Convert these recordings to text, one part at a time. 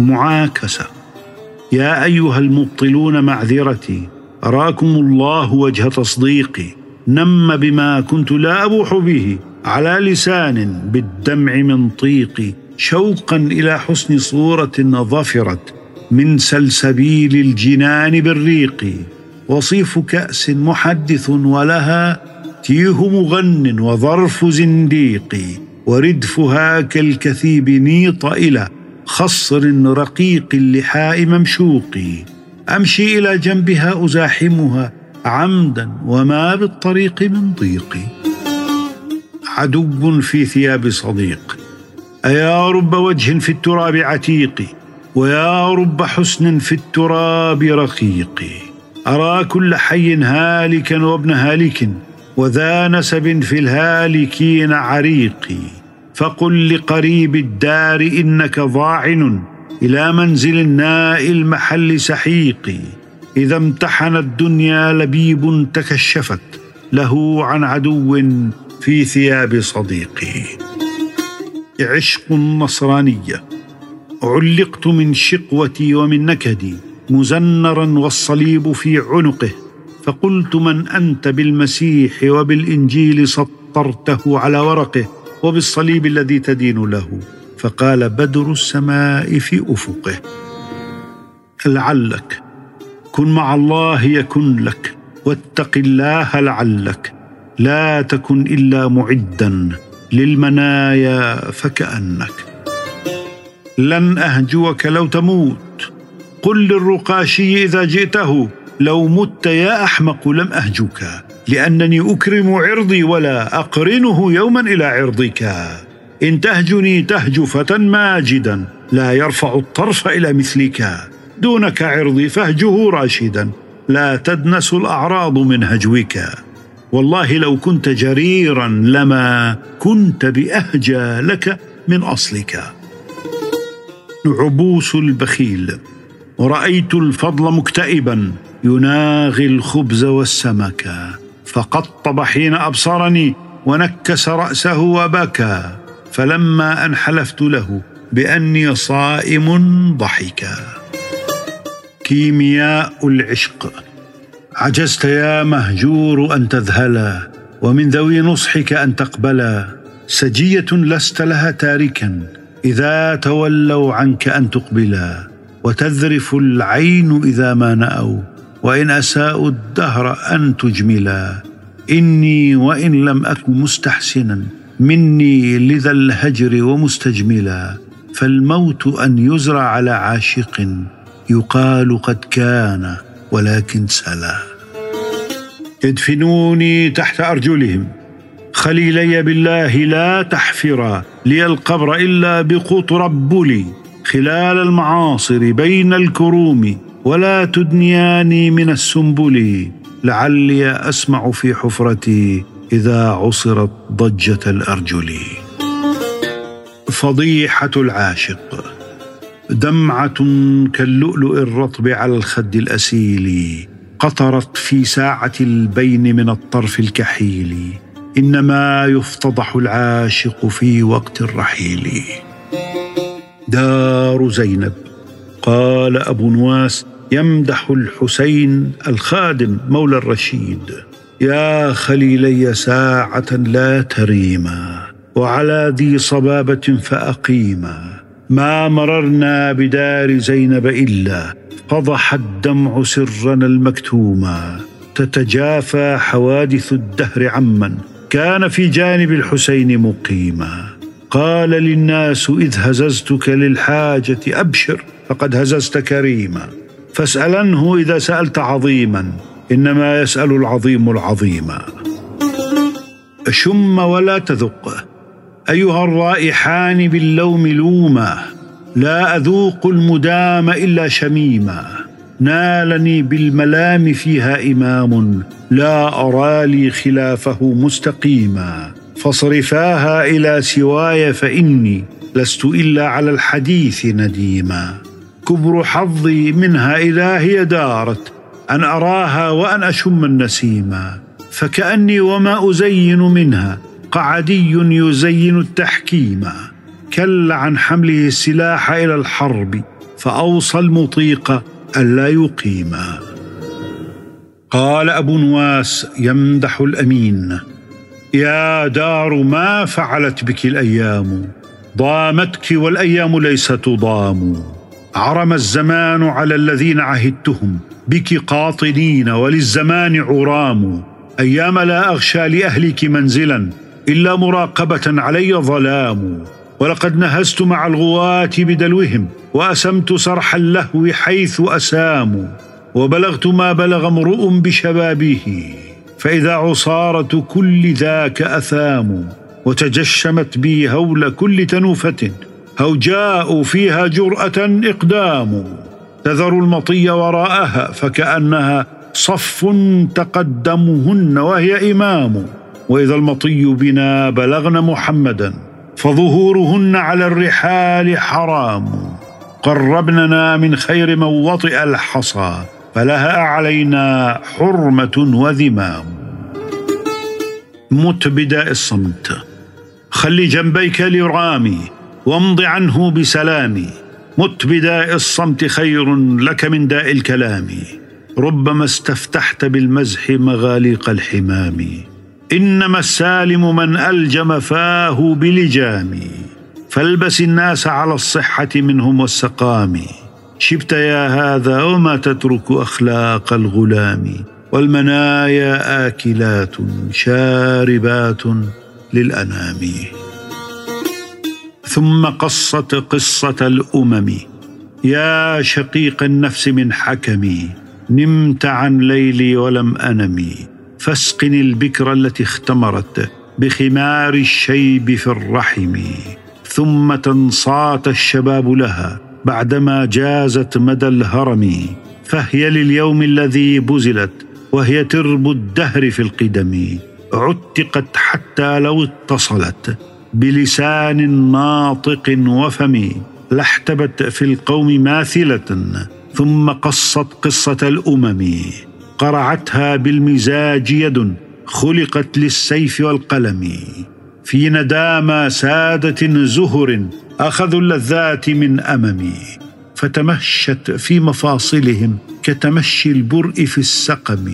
معاكسة. يا أيها المبطلون معذرتي أراكم الله وجه تصديقي. نم بما كنت لا أبوح به. على لسان بالدمع منطيقي شوقا إلى حسن صورة ظفرت من سلسبيل الجنان بالريق. وصيف كأس محدث ولها. تيه مغن وظرف زنديق. وردفها كالكثيب نيط إلى. خصر رقيق اللحاء ممشوق أمشي إلى جنبها أزاحمها عمدا وما بالطريق من ضيق. عدو في ثياب صديق. أيا رب وجه في التراب عتيق؟ ويا رب حسن في التراب رقيق. أرى كل حي هالكا وابن هالك وذا نسب في الهالكين عريق فقل لقريب الدار إنك ضاعن إلى منزل الناء المحل سحيق إذا امتحن الدنيا لبيب تكشفت له عن عدو في ثياب صديقي عشق النصرانية. علقت من شقوتي ومن نكدي مزنرا والصليب في عنقه. فقلت من أنت بالمسيح وبالإنجيل سطرته على ورقه. وبالصليب الذي تدين له. فقال بدر السماء في أفقه. لعلك كن مع الله يكن لك واتق الله لعلك. لا تكن إلا معدا للمنايا فكأنك. لن أهجوك لو تموت. قل للرقاشي إذا جئته لو مت يا أحمق لم اهجك لأنني أكرم عرضي ولا أقرنه يوما إلى عرضك. إن تهجني تهج فتى ماجدا لا يرفع الطرف إلى مثلك. دونك عرضي فاهجه راشدا لا تدنس الأعراض من هجوك. والله لو كنت جريرا لما كنت بأهجى لك من أصلك. عبوس البخيل ورايت الفضل مكتئبا يناغي الخبز والسمك. فقطب حين أبصرني ونكس رأسه وبكى فلما ان حلفت له بأني صائم ضحكا. كيمياء العشق. عجزت يا مهجور أن تذهلا ومن ذوي نصحك أن تقبلا. سجية لست لها تاركا إذا تولوا عنك أن تقبلا. وتذرف العين إذا ما نأوا وإن أساءوا الدهر أن تجملا. إني وإن لم اكن مستحسنا. مني لذا الهجر ومستجملا. فالموت أن يزرع على عاشق يقال قد كان ولكن سلا. ادفنوني تحت أرجلهم. خليلي بالله لا تحفرا. لي القبر إلا بقطربلي خلال المعاصر بين الكروم. ولا تدنياني من السنبل لعلي أسمع في حفرتي إذا عصرت ضجة الأرجل. فضيحة العاشق دمعة كاللؤلؤ الرطب على الخد الأسيل قطرت في ساعة البين من الطرف الكحيل. إنما يفتضح العاشق في وقت الرحيل. دار زينب قال أبو نواس يمدح الحسين الخادم مولى الرشيد. يا خليلي ساعة لا تريما وعلى ذي صبابة فاقيما ما مررنا بدار زينب إلا فضح الدمع سرنا المكتوما تتجافى حوادث الدهر عمن كان في جانب الحسين مقيما قال للناس إذ هززتك للحاجة أبشر فقد هززت كريما. فاسألنه إذا سألت عظيما إنما يسأل العظيم العظيما. شم ولا تذق أيها الرائحان باللوم لوما لا أذوق المدام إلا شميما. نالني بالملام فيها إمام لا أرى لي خلافه مستقيما. فاصرفاها إلى سواي فإني لست إلا على الحديث نديما. كبر حظي منها إذا هي دارت أن أراها وأن أشم النسيما فكأني وما أزين منها قعدي يزين التحكيم كل عن حمله السلاح إلى الحرب فأوصى المطيق ألا يقيما قال أبو نواس يمدح الأمين يا دار ما فعلت بك الأيام؟ ضامتك والأيام ليس تضام. عرم الزمان على الذين عهدتهم بك قاطنين وللزمان عرام. أيام لا أغشى لأهلك منزلا إلا مراقبة علي ظلام. ولقد نهزت مع الغواة بدلوهم وأسمت سرح اللهو حيث اساموا وبلغت ما بلغ امرؤ بشبابه فإذا عصارة كل ذاك أثام. وتجشمت بي هول كل تنوفة. هوجاء فيها جراه اقدام تذر المطي وراءها فكانها صف تقدمهن وهي امام. واذا المطي بنا بلغن محمدا فظهورهن على الرحال حرام. قربننا من خير من وطئ الحصى فلها علينا حرمه وذمام. مت بداء الصمت خل جنبيك لرامي وامض عنه بسلامي. مت بداء الصمت خير لك من داء الكلام. ربما استفتحت بالمزح مغاليق الحمام. إنما السالم من ألجم فاه بلجام. فالبس الناس على الصحة منهم والسقام. شبت يا هذا وما تترك أخلاق الغلام. والمنايا آكلات شاربات للأنام. ثم قصت قصة الأمم. يا شقيق النفس من حكمي نمت عن ليلي ولم انم فاسقني البكر التي اختمرت بخمار الشيب في الرحم. ثم تنصات الشباب لها بعدما جازت مدى الهرم. فهي لليوم الذي بزلت وهي ترب الدهر في القدم. عتقت حتى لو اتصلت. بلسان ناطق وفم لاحتبت في القوم ماثلة ثم قصت قصة الأمم. قرعتها بالمزاج يد خلقت للسيف والقلم. في ندامى سادة زهر أخذوا اللذات من أمم. فتمشت في مفاصلهم كتمشي البرء في السقم.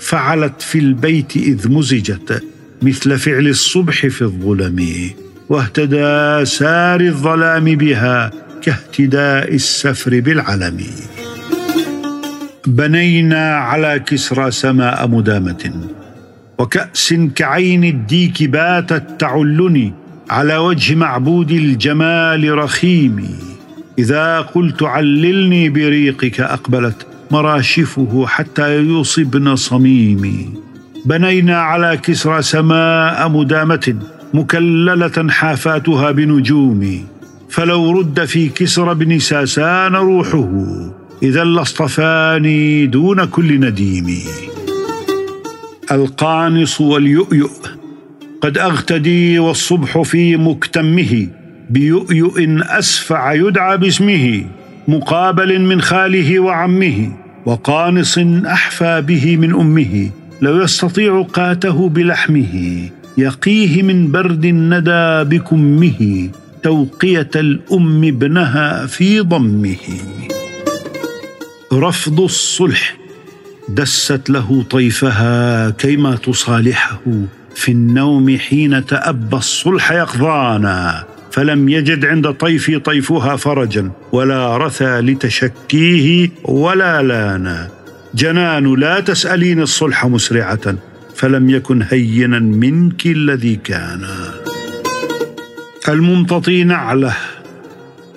فعلت في البيت إذ مزجت مثل فعل الصبح في الظلم واهتدى سار الظلام بها كاهتداء السفر بالعلم. بنينا على كسرى سماء مدامة وكأس كعين الديك باتت تعلني على وجه معبود الجمال رخيم. إذا قلت عللني بريقك أقبلت مراشفه حتى يصبن صميمي. بنينا على كسرى سماء مدامة مكللة حافاتها بنجوم فلو رد في كسرى بن ساسان روحه إذا لاصطفاني دون كل نديم. القانص واليؤيؤ قد أغتدي والصبح في مكتمه بيؤيؤ أسفع يدعى باسمه مقابل من خاله وعمه وقانص أحفى به من أمه. لو يستطيع قاته بلحمه يقيه من برد الندى بكمه توقية الأم ابنها في ضمه. رفض الصلح دست له طيفها كيما تصالحه. في النوم حين تأبى الصلح يقظانا فلم يجد عند طيفي طيفها فرجا ولا رثى لتشكيه ولا لانا. جنان لا تسألين الصلح مسرعة فلم يكن هينا منك الذي كان. الممتطي نعله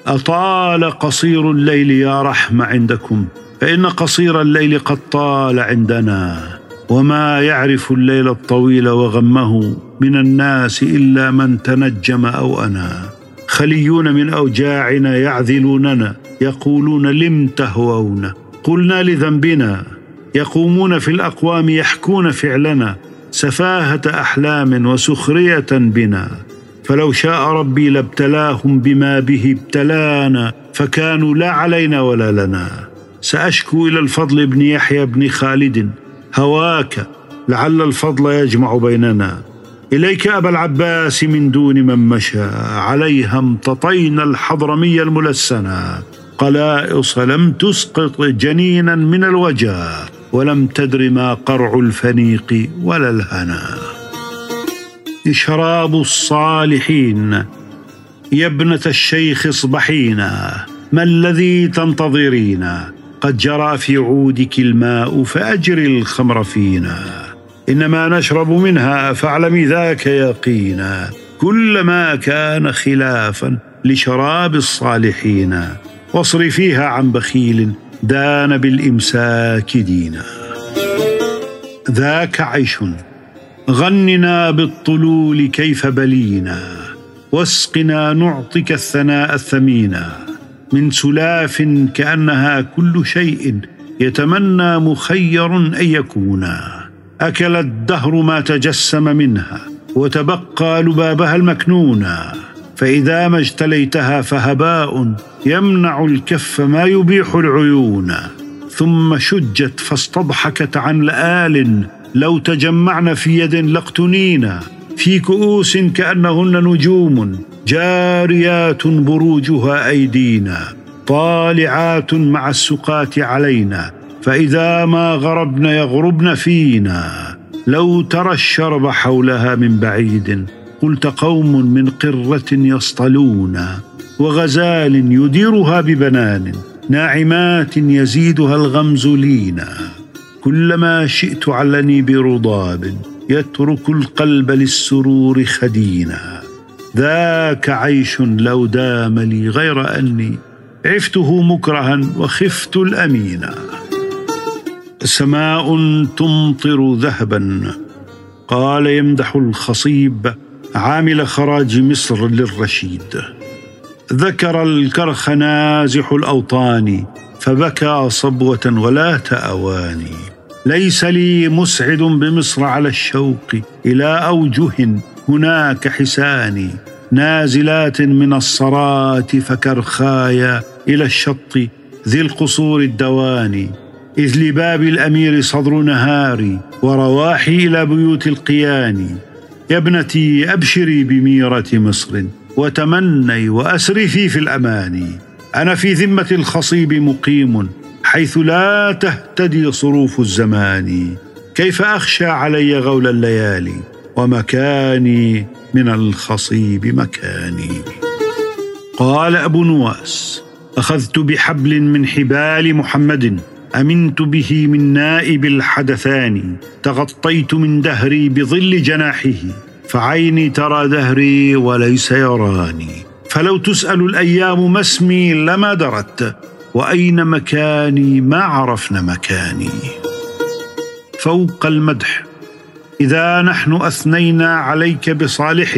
أطال قصير الليل يا رحم عندكم فإن قصير الليل قد طال عندنا. وما يعرف الليل الطويل وغمه من الناس إلا من تنجم أو أنا. خليون من أوجاعنا يعذلوننا يقولون لم تهوون قلنا لذنبنا يقومون في الأقوام يحكون فعلنا سفاهة أحلام وسخرية بنا. فلو شاء ربي لابتلاهم بما به ابتلانا فكانوا لا علينا ولا لنا. سأشكو إلى الفضل بن يحيى بن خالد هواك لعل الفضل يجمع بيننا. إليك أبا العباس من دون من مشى عليها امتطينا الحضرمي الملسنا. القلائص لم تسقط جنينا من الوجا ولم تدر ما قرع الفنيق ولا الهنا. شراب الصالحين يا ابنة الشيخ اصبحينا ما الذي تنتظرين؟ قد جرى في عودك الماء فأجري الخمر فينا. إنما نشرب منها فاعلمي ذاك يقينا. كلما كان خلافا لشراب الصالحين. واصرفيها عن بخيل دان بالإمساك دينا. ذاك عيش غننا بالطلول كيف بلينا واسقنا نعطك الثناء الثمينا. من سلاف كأنها كل شيء يتمنى مخير أن يكونا. أكل الدهر ما تجسم منها وتبقى لبابها المكنونا. فإذا ما اجتليتها فهباء يمنع الكف ما يبيح العيون. ثم شجت فاستضحكت عن لآل لو تجمعن في يد لاقتنينا في كؤوس كأنهن نجوم جاريات بروجها ايدينا طالعات مع السقات علينا. فإذا ما غربن يغربن فينا. لو ترى الشرب حولها من بعيد قلت قوم من قرة يصطلون وغزال يديرها ببنان ناعمات يزيدها الغمز لينا كلما شئت علني برضاب يترك القلب للسرور خدينا. ذاك عيش لو دام لي غير أني عفته مكرها وخفت الامينا سماء تمطر ذهبا قال يمدح الخصيب عامل خراج مصر للرشيد. ذكر الكرخ نازح الأوطان فبكى صبوة ولا تأواني. ليس لي مسعد بمصر على الشوق إلى أوجه هناك حساني نازلات من الصرات فكرخايا إلى الشط ذي القصور الدواني إذ لباب الأمير صدر نهاري ورواحي إلى بيوت القيان. يا ابنتي أبشري بميرة مصر وتمني واسرفي في الاماني أنا في ذمة الخصيب مقيم حيث لا تهتدي صروف الزمان. كيف أخشى علي غول الليالي ومكاني من الخصيب مكاني. قال أبو نواس أخذت بحبل من حبال محمد. أمنت به من نائب الحدثان تغطيت من دهري بظل جناحه فعيني ترى دهري وليس يراني. فلو تسأل الأيام ما اسمي لما درت وأين مكاني ما عرفن مكاني. فوق المدح إذا نحن أثنينا عليك بصالح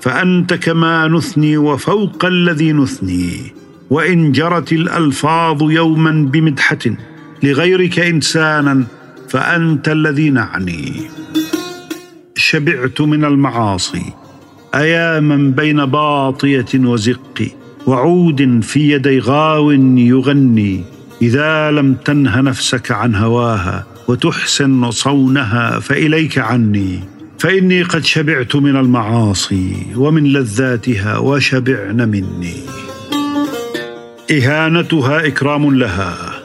فأنت كما نثني وفوق الذي نثني. وإن جرت الألفاظ يوما بمدحة لغيرك انسانا فأنت الذي نعني. شبعت من المعاصي أياما بين باطية وزق وعود في يدي غاو يغني. إذا لم تنه نفسك عن هواها وتحسن صونها فإليك عني. فإني قد شبعت من المعاصي ومن لذاتها وشبعن مني. إهانتها إكرام لها.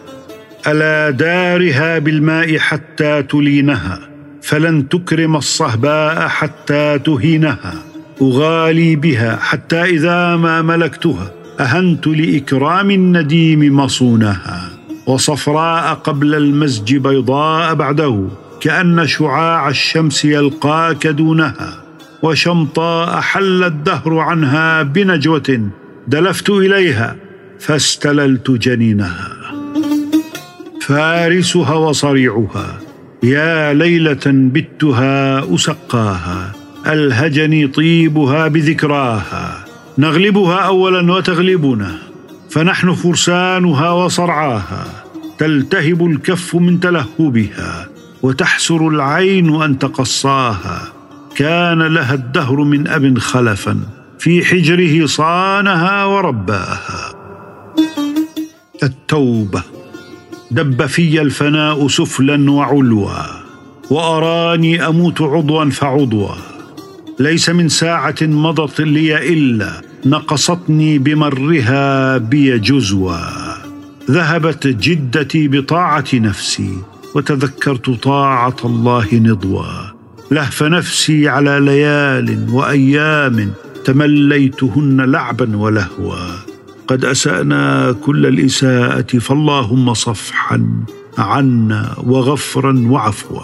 ألا دارها بالماء حتى تلينها فلن تكرم الصهباء حتى تهينها. أغالي بها حتى إذا ما ملكتها أهنت لإكرام النديم مصونها. وصفراء قبل المزج بيضاء بعده كأن شعاع الشمس يلقاك دونها وشمطاء حل الدهر عنها بنجوة دلفت إليها فاستللت جنينها. فارسها وصريعها. يا ليلة بتها أسقاها ألهجني طيبها بذكراها. نغلبها اولا وتغلبنا فنحن فرسانها وصرعاها. تلتهب الكف من تلهبها وتحسر العين أن تقصاها. كان لها الدهر من أب خلفا في حجره صانها ورباها. التوبة. دب في الفناء سفلا وعلوا وأراني أموت عضوا فعضوا. ليس من ساعة مضت لي إلا نقصتني بمرها بي جزوا. ذهبت جدتي بطاعة نفسي وتذكرت طاعة الله نضوا. لهف نفسي على ليال وأيام تمليتهن لعبا ولهوا. قد أسأنا كل الإساءة فاللهم صفحا عنا وغفرا وعفوا.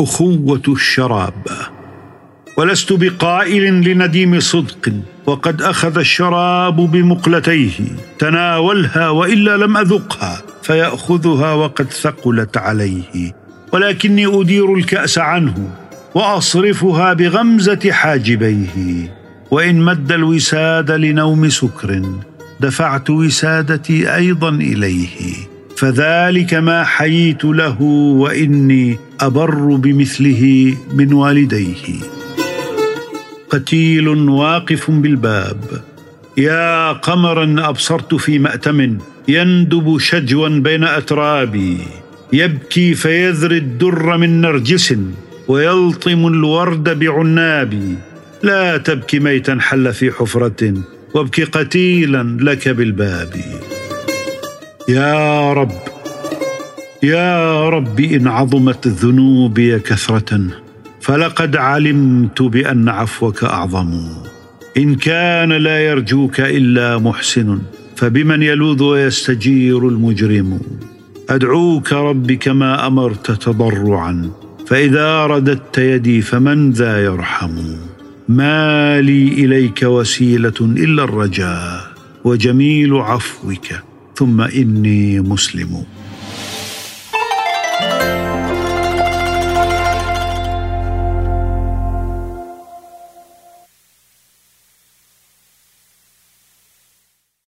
أخوة الشراب ولست بقائل لنديم صدق وقد أخذ الشراب بمقلتيه تناولها وإلا لم أذقها فيأخذها وقد ثقلت عليه. ولكني أدير الكأس عنه وأصرفها بغمزة حاجبيه. وإن مد الوساد لنوم سكر دفعت وسادتي أيضا إليه. فذلك ما حييت له وإني أبر بمثله من والديه. قتيل واقف بالباب. يا قمرا أبصرت في مأتم يندب شجوا بين أترابي. يبكي فيذري الدر من نرجس ويلطم الورد بعنابي. لا تبكي ميتا حل في حفرة وابكي قتيلا لك بالباب. يا رب يا رب إن عظمت ذنوبي كثرة فلقد علمت بأن عفوك أعظم. إن كان لا يرجوك إلا محسن فبمن يلوذ ويستجير المجرم؟ أدعوك رب كما أمرت تضرعا فإذا رددت يدي فمن ذا يرحم؟ ما لي إليك وسيلة إلا الرجاء وجميل عفوك ثم إني مسلم.